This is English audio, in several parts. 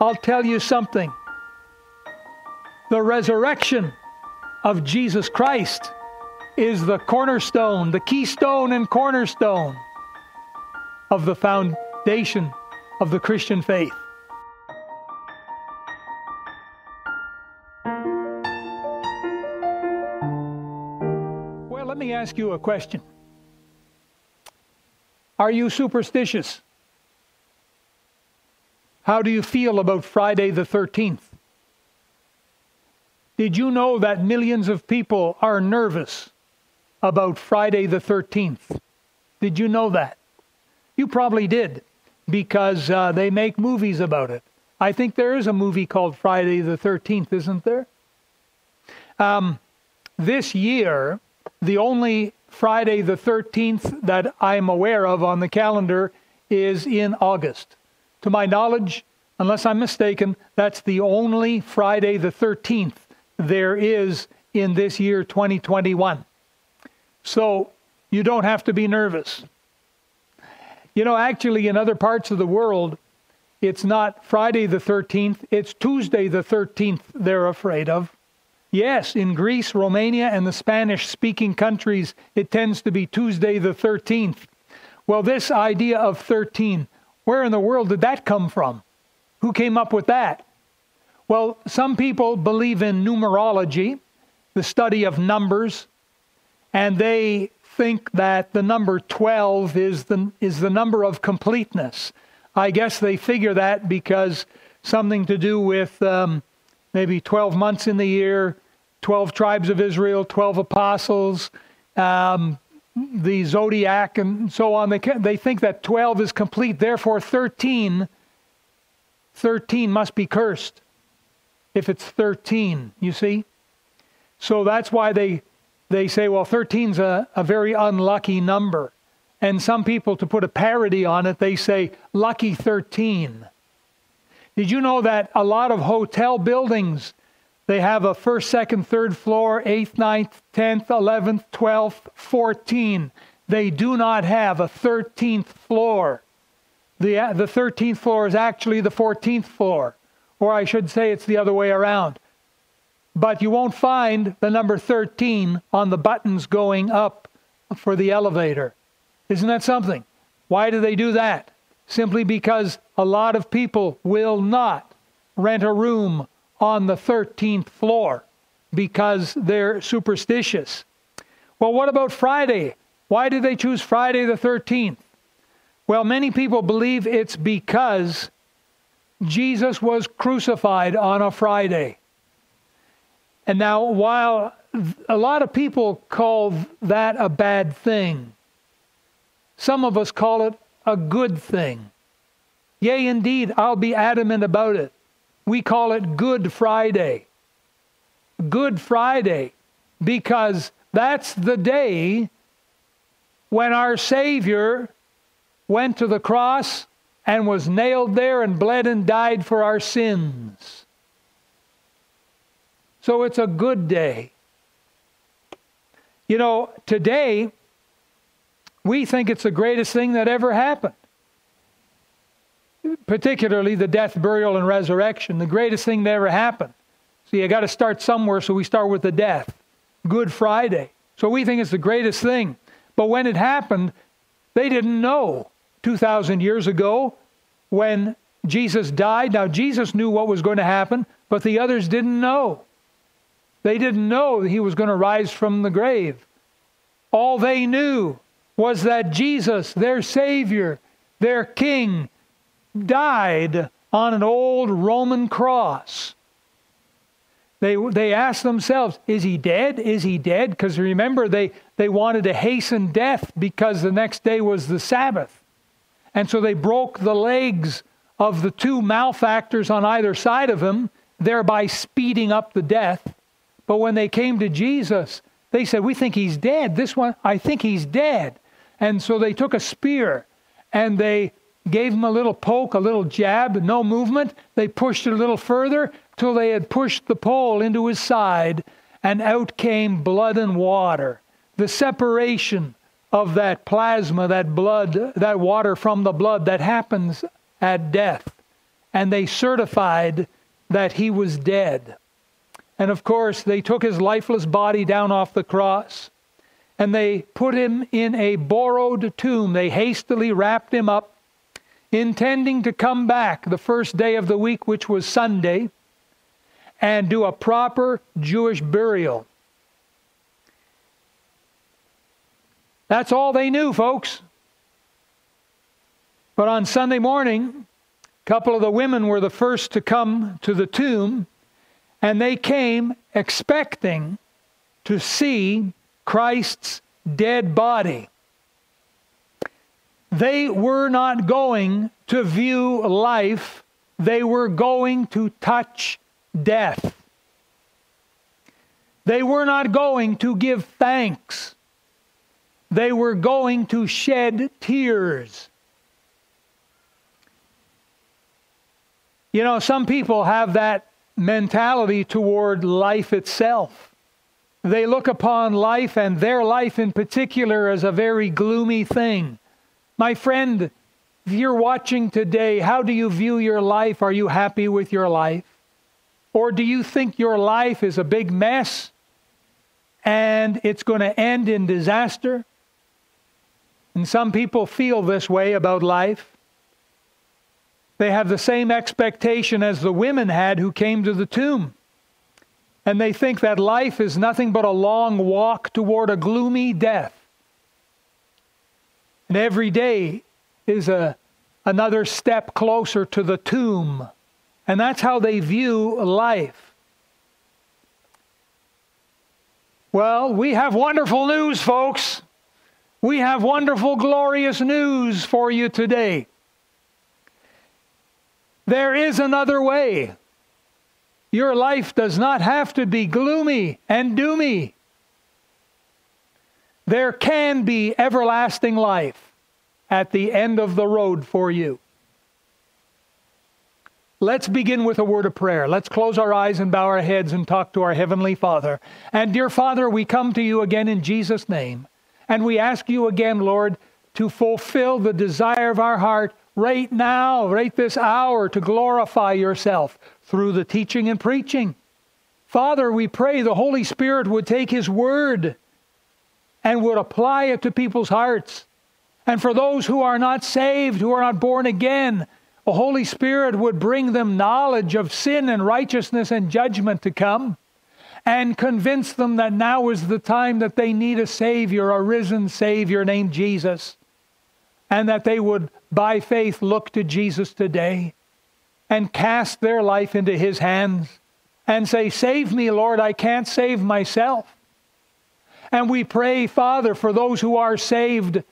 I'll tell you something. The resurrection of Jesus Christ is the cornerstone, the keystone and cornerstone of the foundation of the Christian faith. Well, let me ask you a question. Are you superstitious? How do you feel about Friday the 13th? Did you know that millions of people are nervous about Friday the 13th? Did you know that? You probably did because uh, they make movies about it. I think there is a movie called Friday the 13th, isn't there? Um, this year, the only Friday the 13th that I'm aware of on the calendar is in August. To my knowledge, unless I'm mistaken, that's the only Friday the 13th there is in this year 2021. So you don't have to be nervous. You know, actually, in other parts of the world, it's not Friday the 13th, it's Tuesday the 13th they're afraid of. Yes, in Greece, Romania, and the Spanish speaking countries, it tends to be Tuesday the 13th. Well, this idea of 13, where in the world did that come from? Who came up with that? Well, some people believe in numerology, the study of numbers, and they think that the number 12 is the, is the number of completeness. I guess they figure that because something to do with um, maybe 12 months in the year, 12 tribes of Israel, 12 apostles, um, the zodiac, and so on. They, they think that 12 is complete. Therefore, 13, 13 must be cursed if it's 13, you see? So that's why they they say, well, 13 is a, a very unlucky number. And some people, to put a parody on it, they say, lucky 13. Did you know that a lot of hotel buildings, they have a first, second, third floor, eighth, ninth, 10th, 11th, 12th, 14. They do not have a 13th floor. The, uh, the 13th floor is actually the 14th floor. Or I should say it's the other way around but you won't find the number 13 on the buttons going up for the elevator. Isn't that something? Why do they do that? Simply because a lot of people will not rent a room on the 13th floor because they're superstitious. Well, what about Friday? Why did they choose Friday the 13th? Well, many people believe it's because Jesus was crucified on a Friday. And now, while a lot of people call that a bad thing, some of us call it a good thing. Yea, indeed, I'll be adamant about it. We call it Good Friday. Good Friday, because that's the day when our Savior went to the cross and was nailed there and bled and died for our sins. So it's a good day. You know, today, we think it's the greatest thing that ever happened. Particularly the death, burial, and resurrection, the greatest thing that ever happened. See, you got to start somewhere, so we start with the death. Good Friday. So we think it's the greatest thing. But when it happened, they didn't know 2,000 years ago when Jesus died. Now, Jesus knew what was going to happen, but the others didn't know. They didn't know he was going to rise from the grave. All they knew was that Jesus, their Savior, their King, died on an old Roman cross. They, they asked themselves, Is he dead? Is he dead? Because remember, they, they wanted to hasten death because the next day was the Sabbath. And so they broke the legs of the two malefactors on either side of him, thereby speeding up the death. But when they came to Jesus, they said, We think he's dead. This one, I think he's dead. And so they took a spear and they gave him a little poke, a little jab, no movement. They pushed it a little further till they had pushed the pole into his side, and out came blood and water. The separation of that plasma, that blood, that water from the blood that happens at death. and they certified that he was dead. And of course, they took his lifeless body down off the cross and they put him in a borrowed tomb. They hastily wrapped him up, intending to come back the first day of the week, which was Sunday, and do a proper Jewish burial. That's all they knew, folks. But on Sunday morning, a couple of the women were the first to come to the tomb, and they came expecting to see Christ's dead body. They were not going to view life, they were going to touch death. They were not going to give thanks. They were going to shed tears. You know, some people have that mentality toward life itself. They look upon life and their life in particular as a very gloomy thing. My friend, if you're watching today, how do you view your life? Are you happy with your life? Or do you think your life is a big mess and it's going to end in disaster? And some people feel this way about life. They have the same expectation as the women had who came to the tomb. And they think that life is nothing but a long walk toward a gloomy death. And every day is a, another step closer to the tomb. And that's how they view life. Well, we have wonderful news, folks. We have wonderful, glorious news for you today. There is another way. Your life does not have to be gloomy and doomy. There can be everlasting life at the end of the road for you. Let's begin with a word of prayer. Let's close our eyes and bow our heads and talk to our Heavenly Father. And dear Father, we come to you again in Jesus' name. And we ask you again, Lord, to fulfill the desire of our heart right now, right this hour, to glorify yourself through the teaching and preaching. Father, we pray the Holy Spirit would take His word and would apply it to people's hearts. And for those who are not saved, who are not born again, the Holy Spirit would bring them knowledge of sin and righteousness and judgment to come and convince them that now is the time that they need a Savior, a risen Savior named Jesus, and that they would, by faith, look to Jesus today and cast their life into His hands and say, Save me, Lord, I can't save myself. And we pray, Father, for those who are saved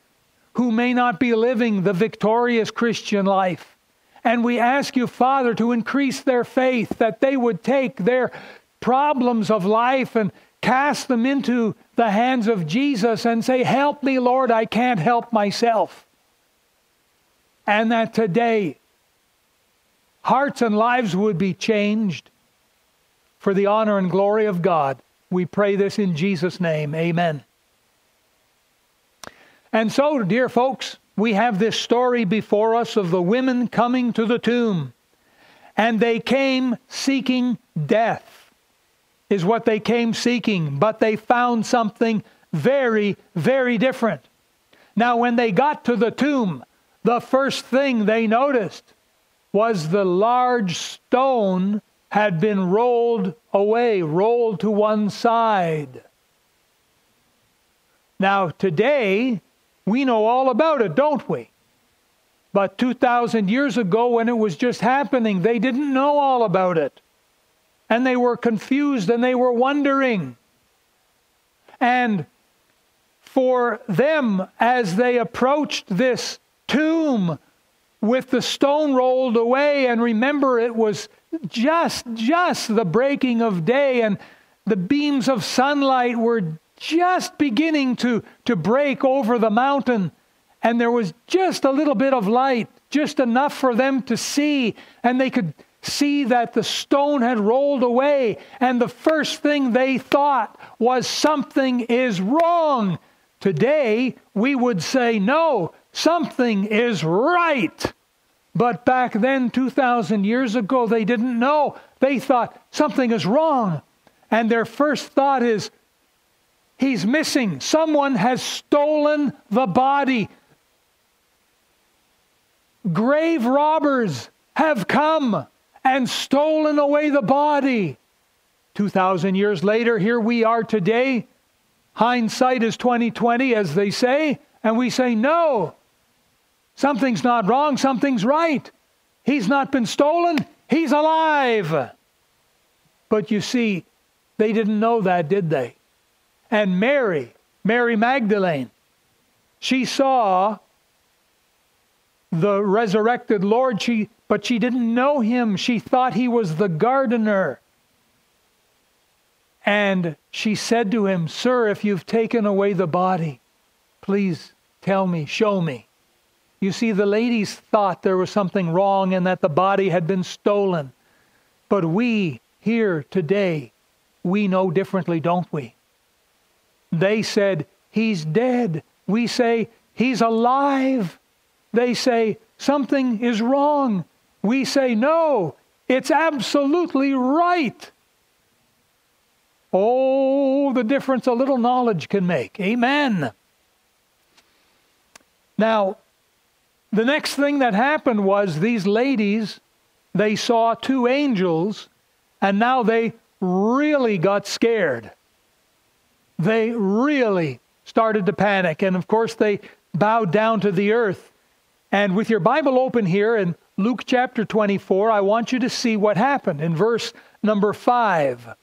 who may not be living the victorious Christian life. And we ask you, Father, to increase their faith, that they would take their problems of life and cast them into the hands of Jesus and say, Help me, Lord, I can't help myself. And that today, hearts and lives would be changed for the honor and glory of God. We pray this in Jesus' name. Amen. And so, dear folks, we have this story before us of the women coming to the tomb. And they came seeking death is what they came seeking, but they found something very, very different. Now, when they got to the tomb, the first thing they noticed was the large stone had been rolled away, rolled to one side. Now, today, we know all about it, don't we? But 2,000 years ago, when it was just happening, they didn't know all about it and they were confused and they were wondering. And for them, as they approached this tomb with the stone rolled away, and remember it was just, just the breaking of day, and the beams of sunlight were just beginning to, to break over the mountain, and there was just a little bit of light, just enough for them to see, and they could see that the stone had rolled away, and the first thing they thought was something is wrong. Today, we would say, no, something is right. But back then, 2,000 years ago, they didn't know. They thought something is wrong. And their first thought is, he's missing. Someone has stolen the body. Grave robbers have come and stolen away the body. 2,000 years later, here we are today. Hindsight is 2020, as they say, and we say, no, something's not wrong, something's right. He's not been stolen, he's alive. But you see, they didn't know that, did they? And Mary, Mary Magdalene, she saw the resurrected Lord, she, but she didn't know him. She thought he was the gardener. And she said to him, Sir, if you've taken away the body, please tell me, show me. You see, the ladies thought there was something wrong and that the body had been stolen. But we here today, we know differently, don't we? They said, He's dead. We say, He's alive. They say, Something is wrong. We say, No, it's absolutely right. Oh, the difference a little knowledge can make. Amen. Now, the next thing that happened was these ladies, they saw two angels, and now they really got scared. They really started to panic. And of course, they bowed down to the earth. And with your Bible open here in Luke chapter 24, I want you to see what happened in verse number 5.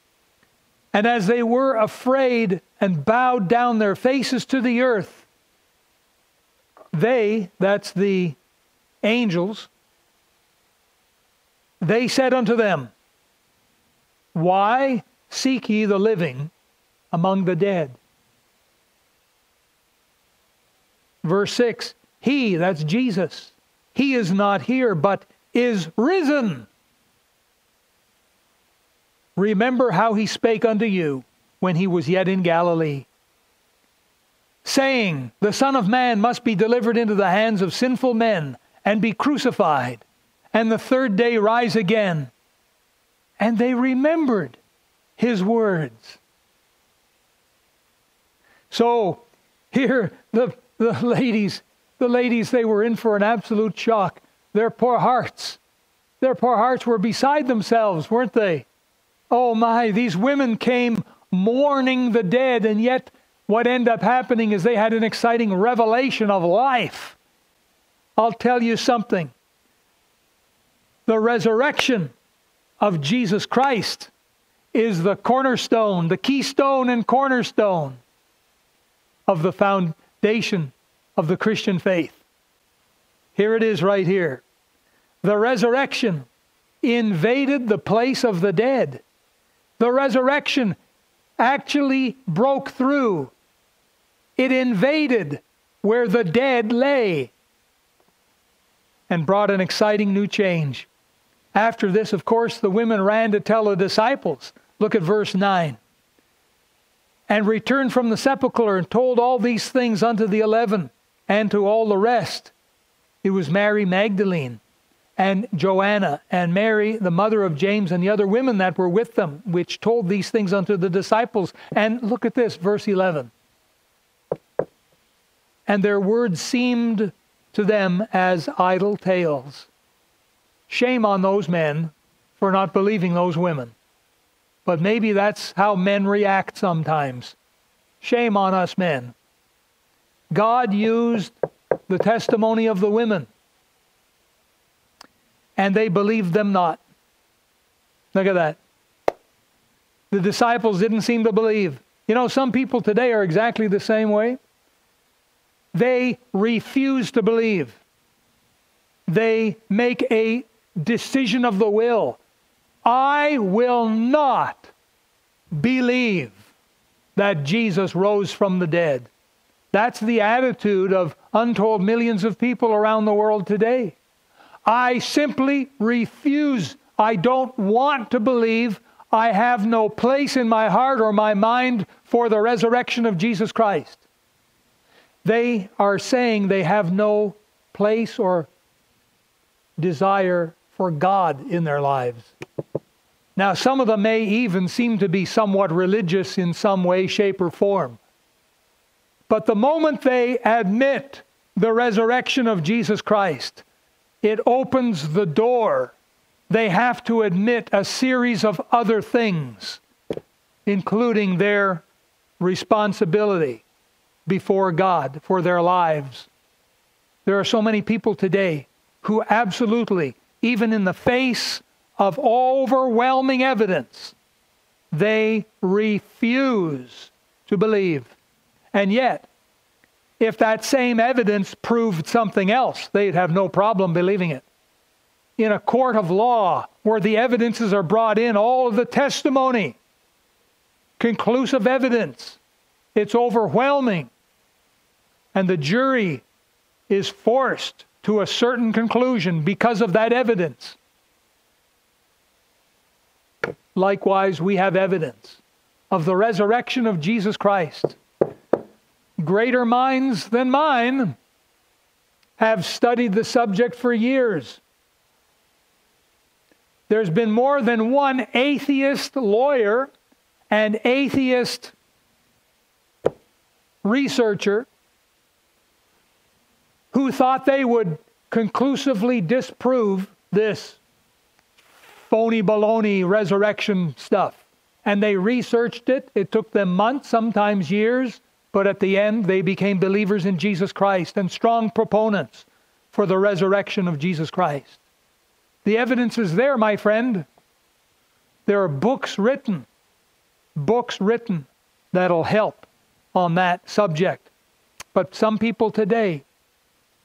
And as they were afraid and bowed down their faces to the earth, they, that's the angels, they said unto them, Why seek ye the living among the dead? Verse 6 He, that's Jesus, he is not here, but is risen. Remember how he spake unto you when he was yet in Galilee, saying, The Son of Man must be delivered into the hands of sinful men and be crucified, and the third day rise again. And they remembered his words. So here the, the ladies, the ladies, they were in for an absolute shock. Their poor hearts, their poor hearts were beside themselves, weren't they? Oh my, these women came mourning the dead, and yet what ended up happening is they had an exciting revelation of life. I'll tell you something. The resurrection of Jesus Christ is the cornerstone, the keystone and cornerstone of the foundation of the Christian faith. Here it is right here. The resurrection invaded the place of the dead the resurrection actually broke through. It invaded where the dead lay and brought an exciting new change. After this, of course, the women ran to tell the disciples. Look at verse 9. And returned from the sepulchre and told all these things unto the eleven and to all the rest. It was Mary Magdalene and Joanna and Mary, the mother of James, and the other women that were with them, which told these things unto the disciples. And look at this, verse 11. And their words seemed to them as idle tales. Shame on those men for not believing those women. But maybe that's how men react sometimes. Shame on us men. God used the testimony of the women and they believed them not. Look at that. The disciples didn't seem to believe. You know, some people today are exactly the same way. They refuse to believe. They make a decision of the will. I will not believe that Jesus rose from the dead. That's the attitude of untold millions of people around the world today. I simply refuse. I don't want to believe. I have no place in my heart or my mind for the resurrection of Jesus Christ. They are saying they have no place or desire for God in their lives. Now, some of them may even seem to be somewhat religious in some way, shape, or form. But the moment they admit the resurrection of Jesus Christ, it opens the door. They have to admit a series of other things, including their responsibility before God for their lives. There are so many people today who absolutely, even in the face of overwhelming evidence, they refuse to believe. And yet, if that same evidence proved something else, they'd have no problem believing it. In a court of law, where the evidences are brought in, all of the testimony, conclusive evidence, it's overwhelming. And the jury is forced to a certain conclusion because of that evidence. Likewise, we have evidence of the resurrection of Jesus Christ. Greater minds than mine have studied the subject for years. There's been more than one atheist lawyer and atheist researcher who thought they would conclusively disprove this phony baloney resurrection stuff. And they researched it. It took them months, sometimes years, but at the end they became believers in Jesus Christ and strong proponents for the resurrection of Jesus Christ. The evidence is there, my friend. There are books written, books written that'll help on that subject. But some people today,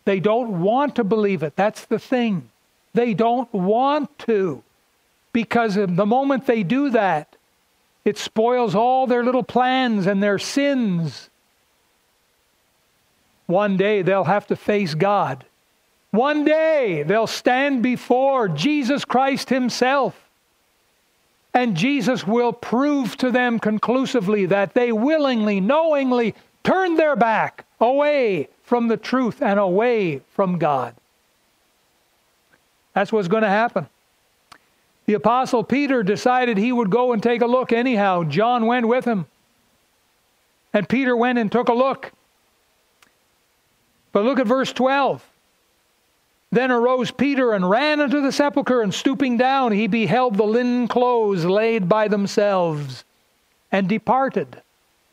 they don't want to believe it. That's the thing. They don't want to. Because the moment they do that, it spoils all their little plans and their sins. One day they'll have to face God. One day they'll stand before Jesus Christ Himself. And Jesus will prove to them conclusively that they willingly, knowingly turned their back away from the truth and away from God. That's what's going to happen. The Apostle Peter decided he would go and take a look anyhow. John went with him. And Peter went and took a look. But look at verse 12. Then arose Peter and ran into the sepulchre, and stooping down, he beheld the linen clothes laid by themselves, and departed,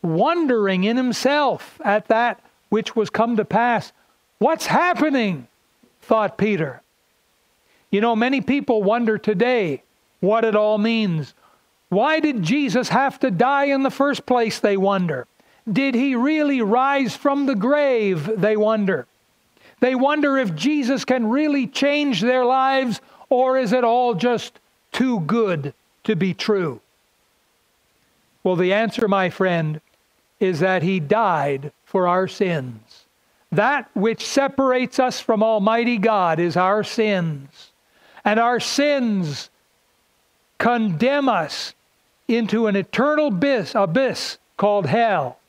wondering in himself at that which was come to pass. What's happening? thought Peter. You know, many people wonder today what it all means. Why did Jesus have to die in the first place, they wonder? Did he really rise from the grave, they wonder? They wonder if Jesus can really change their lives, or is it all just too good to be true? Well, the answer, my friend, is that he died for our sins. That which separates us from Almighty God is our sins. And our sins condemn us into an eternal abyss, abyss called hell,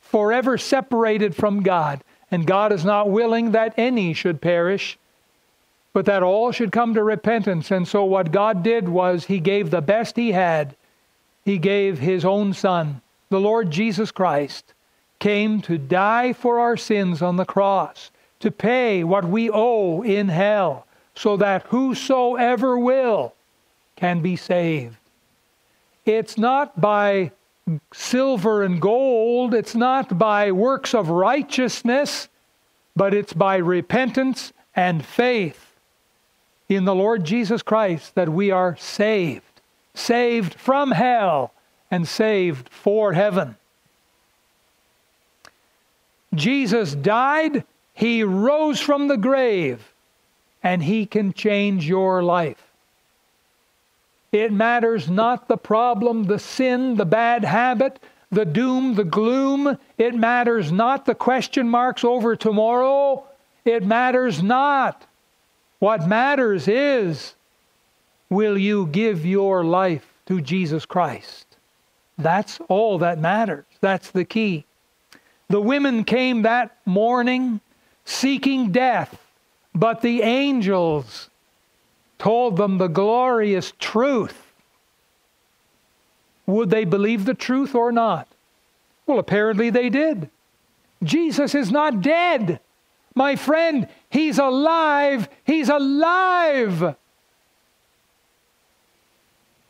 forever separated from God. And God is not willing that any should perish, but that all should come to repentance. And so, what God did was He gave the best He had. He gave His own Son, the Lord Jesus Christ, came to die for our sins on the cross, to pay what we owe in hell so that whosoever will can be saved. It's not by silver and gold, it's not by works of righteousness, but it's by repentance and faith in the Lord Jesus Christ that we are saved. Saved from hell and saved for heaven. Jesus died, he rose from the grave and He can change your life. It matters not the problem, the sin, the bad habit, the doom, the gloom. It matters not the question marks over tomorrow. It matters not. What matters is will you give your life to Jesus Christ? That's all that matters. That's the key. The women came that morning seeking death But the angels told them the glorious truth. Would they believe the truth or not? Well, apparently they did. Jesus is not dead. My friend, he's alive. He's alive.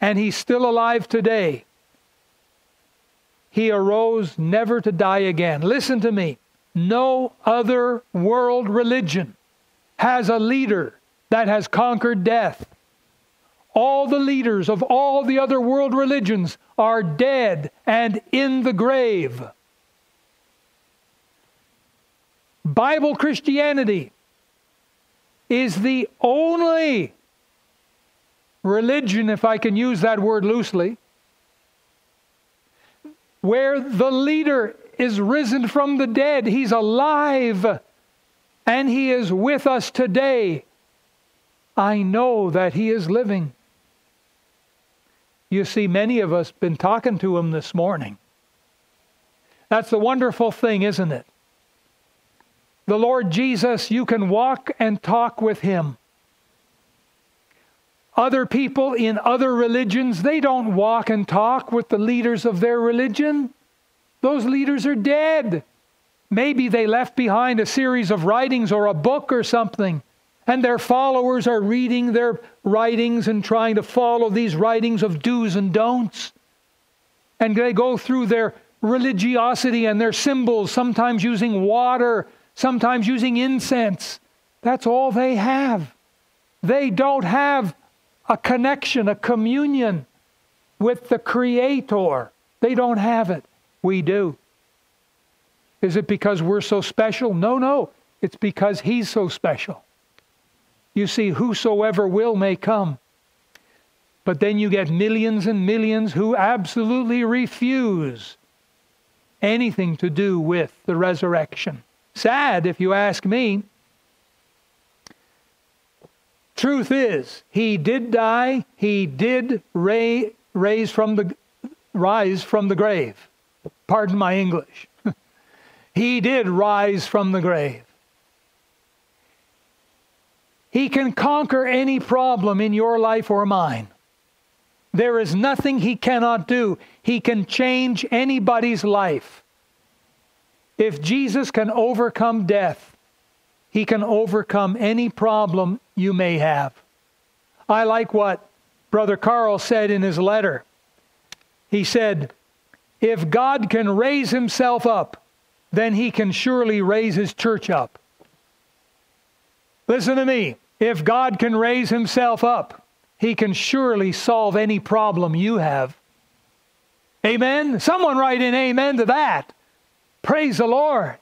And he's still alive today. He arose never to die again. Listen to me. No other world religion has a leader that has conquered death. All the leaders of all the other world religions are dead and in the grave. Bible Christianity is the only religion, if I can use that word loosely, where the leader is risen from the dead. He's alive and he is with us today. I know that he is living. You see, many of us been talking to him this morning. That's the wonderful thing, isn't it? The Lord Jesus, you can walk and talk with him. Other people in other religions, they don't walk and talk with the leaders of their religion. Those leaders are dead. Maybe they left behind a series of writings or a book or something, and their followers are reading their writings and trying to follow these writings of do's and don'ts. And they go through their religiosity and their symbols, sometimes using water, sometimes using incense. That's all they have. They don't have a connection, a communion with the Creator. They don't have it. We do. Is it because we're so special? No, no. It's because He's so special. You see, whosoever will may come. But then you get millions and millions who absolutely refuse anything to do with the resurrection. Sad, if you ask me. Truth is, he did die, he did raise from the rise from the grave. Pardon my English. he did rise from the grave. He can conquer any problem in your life or mine. There is nothing he cannot do. He can change anybody's life. If Jesus can overcome death, he can overcome any problem you may have. I like what Brother Carl said in his letter. He said, If God can raise himself up, then he can surely raise his church up. Listen to me. If God can raise himself up, he can surely solve any problem you have. Amen? Someone write in amen to that. Praise the Lord.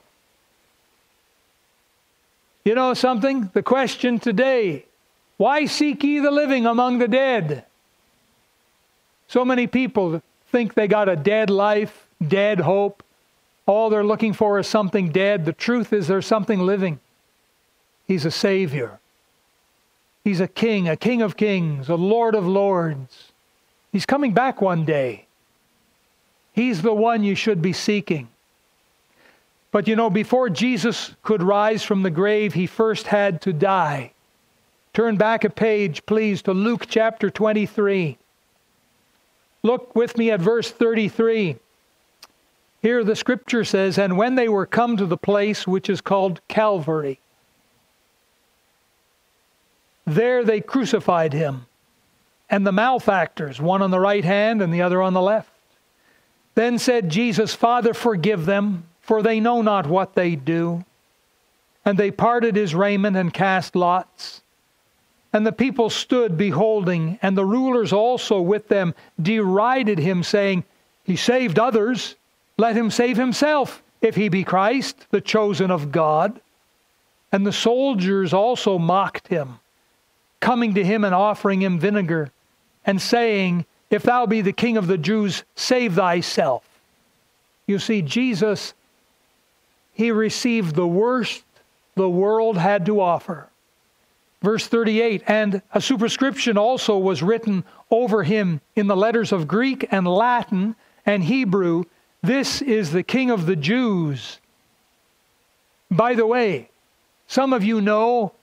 You know something? The question today why seek ye the living among the dead? So many people think they got a dead life, dead hope. All they're looking for is something dead. The truth is there's something living. He's a Savior. He's a King, a King of kings, a Lord of lords. He's coming back one day. He's the one you should be seeking. But you know, before Jesus could rise from the grave, he first had to die. Turn back a page, please, to Luke chapter 23. Look with me at verse 33. Here the scripture says, And when they were come to the place which is called Calvary, there they crucified him, and the malefactors, one on the right hand and the other on the left. Then said Jesus, Father, forgive them, for they know not what they do. And they parted his raiment and cast lots. And the people stood beholding, and the rulers also with them derided him, saying, He saved others, let him save himself, if he be Christ, the chosen of God. And the soldiers also mocked him, coming to him and offering him vinegar, and saying, If thou be the king of the Jews, save thyself. You see, Jesus he received the worst the world had to offer. Verse 38 And a superscription also was written over him in the letters of Greek and Latin and Hebrew This is the King of the Jews. By the way, some of you know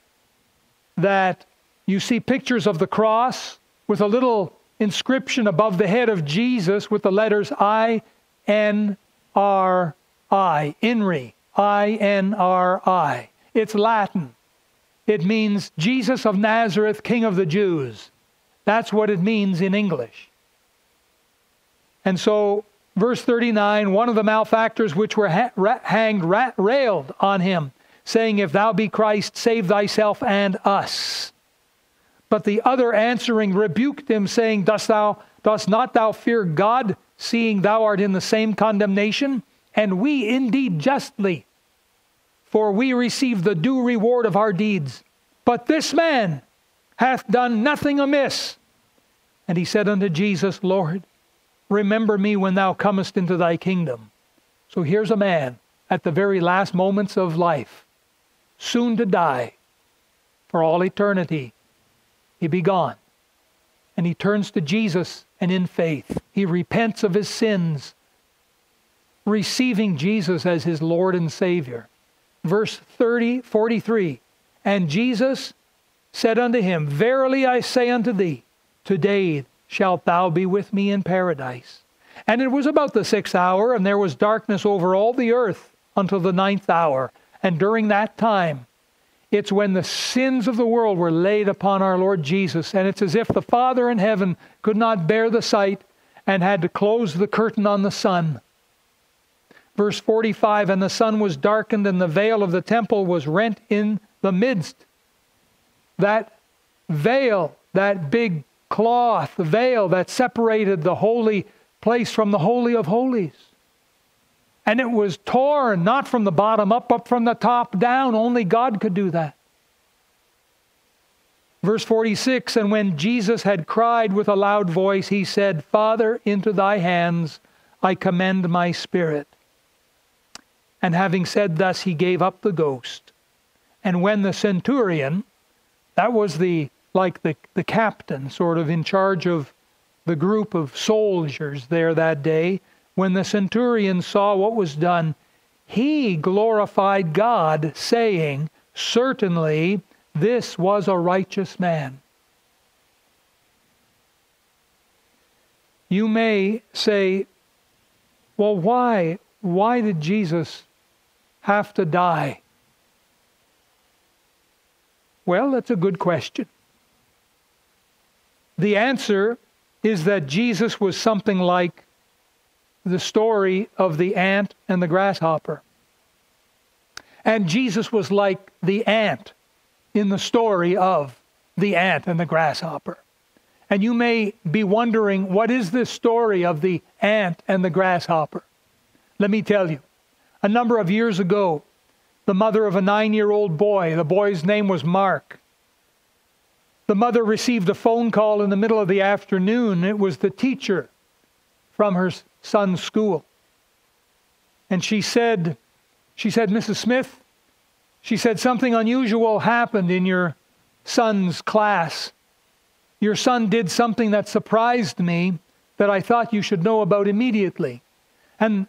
that you see pictures of the cross with a little inscription above the head of Jesus with the letters I N R I, INRI, I N R I. It's Latin. It means Jesus of Nazareth, King of the Jews. That's what it means in English. And so, verse 39 one of the malefactors which were ha- ra- hanged ra- railed on him, saying, If thou be Christ, save thyself and us. But the other answering rebuked him, saying, Dost thou dost not thou fear God, seeing thou art in the same condemnation? And we indeed justly, for we receive the due reward of our deeds. But this man hath done nothing amiss. And he said unto Jesus, Lord, remember me when thou comest into thy kingdom. So here's a man at the very last moments of life, soon to die for all eternity. He be gone. And he turns to Jesus and in faith, he repents of his sins, receiving Jesus as his Lord and Savior. Verse 30, 43 And Jesus said unto him, Verily I say unto thee, today shalt thou be with me in paradise. And it was about the sixth hour, and there was darkness over all the earth until the ninth hour. And during that time, it's when the sins of the world were laid upon our Lord Jesus. And it's as if the Father in heaven could not bear the sight and had to close the curtain on the Son. Verse 45 And the sun was darkened, and the veil of the temple was rent in the midst. That veil, that big cloth, veil that separated the holy place from the Holy of Holies. And it was torn not from the bottom up, but from the top down. Only God could do that. Verse 46 And when Jesus had cried with a loud voice, he said, Father, into thy hands I commend my spirit. And having said thus, he gave up the ghost. And when the centurion, that was the like the, the captain, sort of in charge of the group of soldiers there that day, when the centurion saw what was done, he glorified God, saying, Certainly this was a righteous man. You may say, Well, why? Why did Jesus have to die? Well, that's a good question. The answer is that Jesus was something like the story of the ant and the grasshopper. And Jesus was like the ant in the story of the ant and the grasshopper. And you may be wondering, what is this story of the ant and the grasshopper? Let me tell you. A number of years ago, the mother of a nine year old boy, the boy's name was Mark, the mother received a phone call in the middle of the afternoon. It was the teacher from her son's school. And she said, she said, Mrs. Smith, she said, something unusual happened in your son's class. Your son did something that surprised me that I thought you should know about immediately. And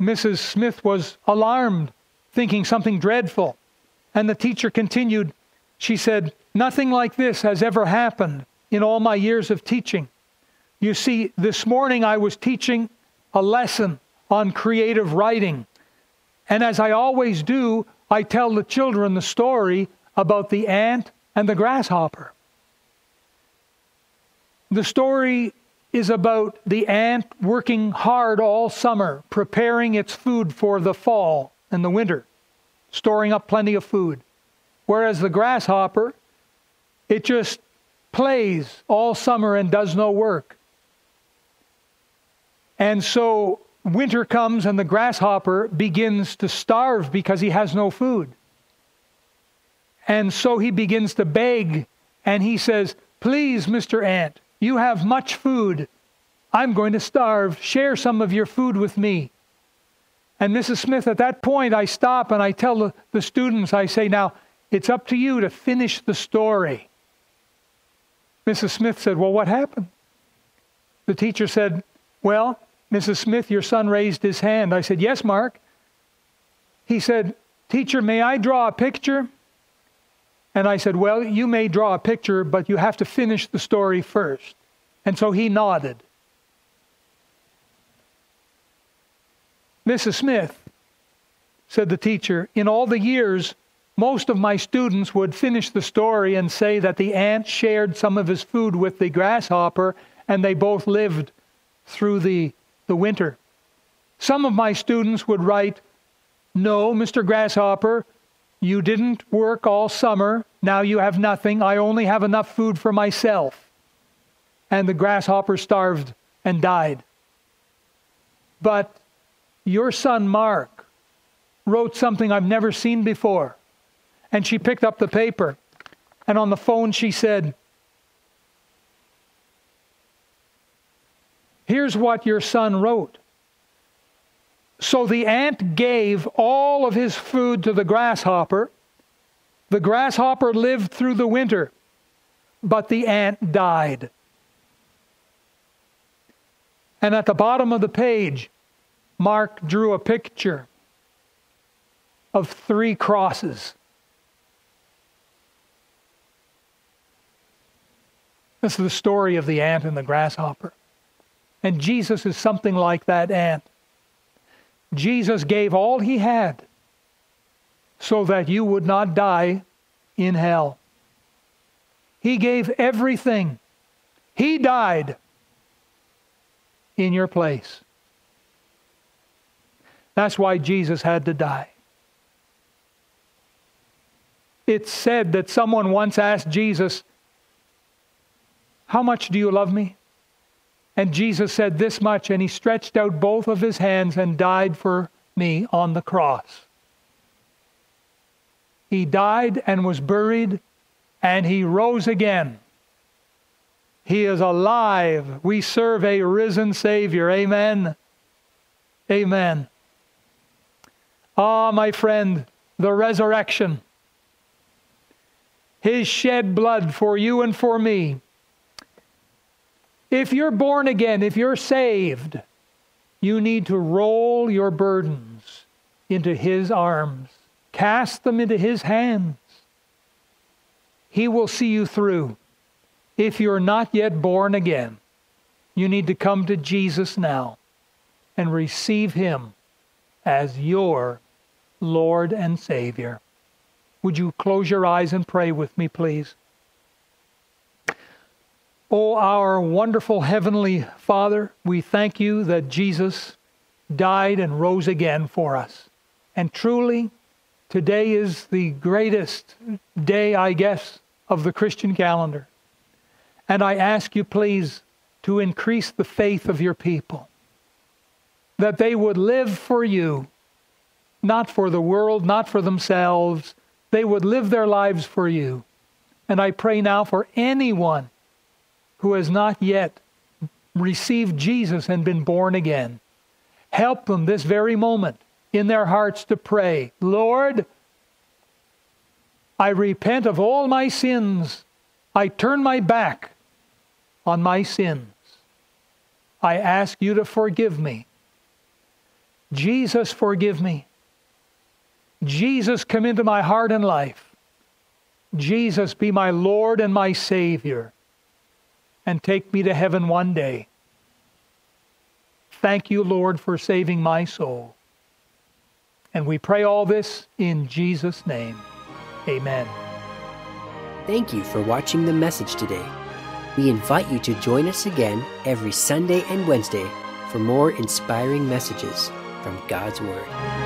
Mrs. Smith was alarmed, thinking something dreadful. And the teacher continued, she said, Nothing like this has ever happened in all my years of teaching. You see, this morning I was teaching a lesson on creative writing. And as I always do, I tell the children the story about the ant and the grasshopper. The story is about the ant working hard all summer, preparing its food for the fall and the winter, storing up plenty of food. Whereas the grasshopper, it just plays all summer and does no work. And so winter comes and the grasshopper begins to starve because he has no food. And so he begins to beg and he says, Please, Mr. Ant, you have much food. I'm going to starve. Share some of your food with me. And Mrs. Smith, at that point, I stop and I tell the, students, I say, Now, it's up to you to finish the story. Mrs. Smith said, Well, what happened? The teacher said, Well, Mrs. Smith, your son raised his hand. I said, Yes, Mark. He said, Teacher, may I draw a picture? And I said, Well, you may draw a picture, but you have to finish the story first. And so he nodded. Mrs. Smith, said the teacher, in all the years, most of my students would finish the story and say that the ant shared some of his food with the grasshopper and they both lived through the, the winter. Some of my students would write, No, Mr. Grasshopper, you didn't work all summer. Now you have nothing. I only have enough food for myself. And the grasshopper starved and died. But your son Mark wrote something I've never seen before. And she picked up the paper. And on the phone, she said, Here's what your son wrote. So the ant gave all of his food to the grasshopper. The grasshopper lived through the winter, but the ant died. And at the bottom of the page, Mark drew a picture of three crosses. This is the story of the ant and the grasshopper. And Jesus is something like that ant. Jesus gave all he had so that you would not die in hell. He gave everything. He died in your place. That's why Jesus had to die. It's said that someone once asked Jesus, How much do you love me? And Jesus said this much, and he stretched out both of his hands and died for me on the cross. He died and was buried, and he rose again. He is alive. We serve a risen Savior. Amen. Amen. Ah, my friend, the resurrection. His shed blood for you and for me if you're born again, if you're saved, you need to roll your burdens into His arms, cast them into His hands. He will see you through. If you're not yet born again, you need to come to Jesus now and receive Him as your Lord and Savior. Would you close your eyes and pray with me, please? Oh, our wonderful Heavenly Father, we thank you that Jesus died and rose again for us. And truly, today is the greatest day, I guess, of the Christian calendar. And I ask you, please, to increase the faith of your people, that they would live for you, not for the world, not for themselves. They would live their lives for you. And I pray now for anyone who has not yet received Jesus and been born again. Help them this very moment in their hearts to pray, Lord, I repent of all my sins. I turn my back on my sins. I ask you to forgive me. Jesus, forgive me. Jesus, come into my heart and life. Jesus, be my Lord and my Savior and take me to heaven one day. Thank you, Lord, for saving my soul. And we pray all this in Jesus' name. Amen. Thank you for watching the message today. We invite you to join us again every Sunday and Wednesday for more inspiring messages from God's Word.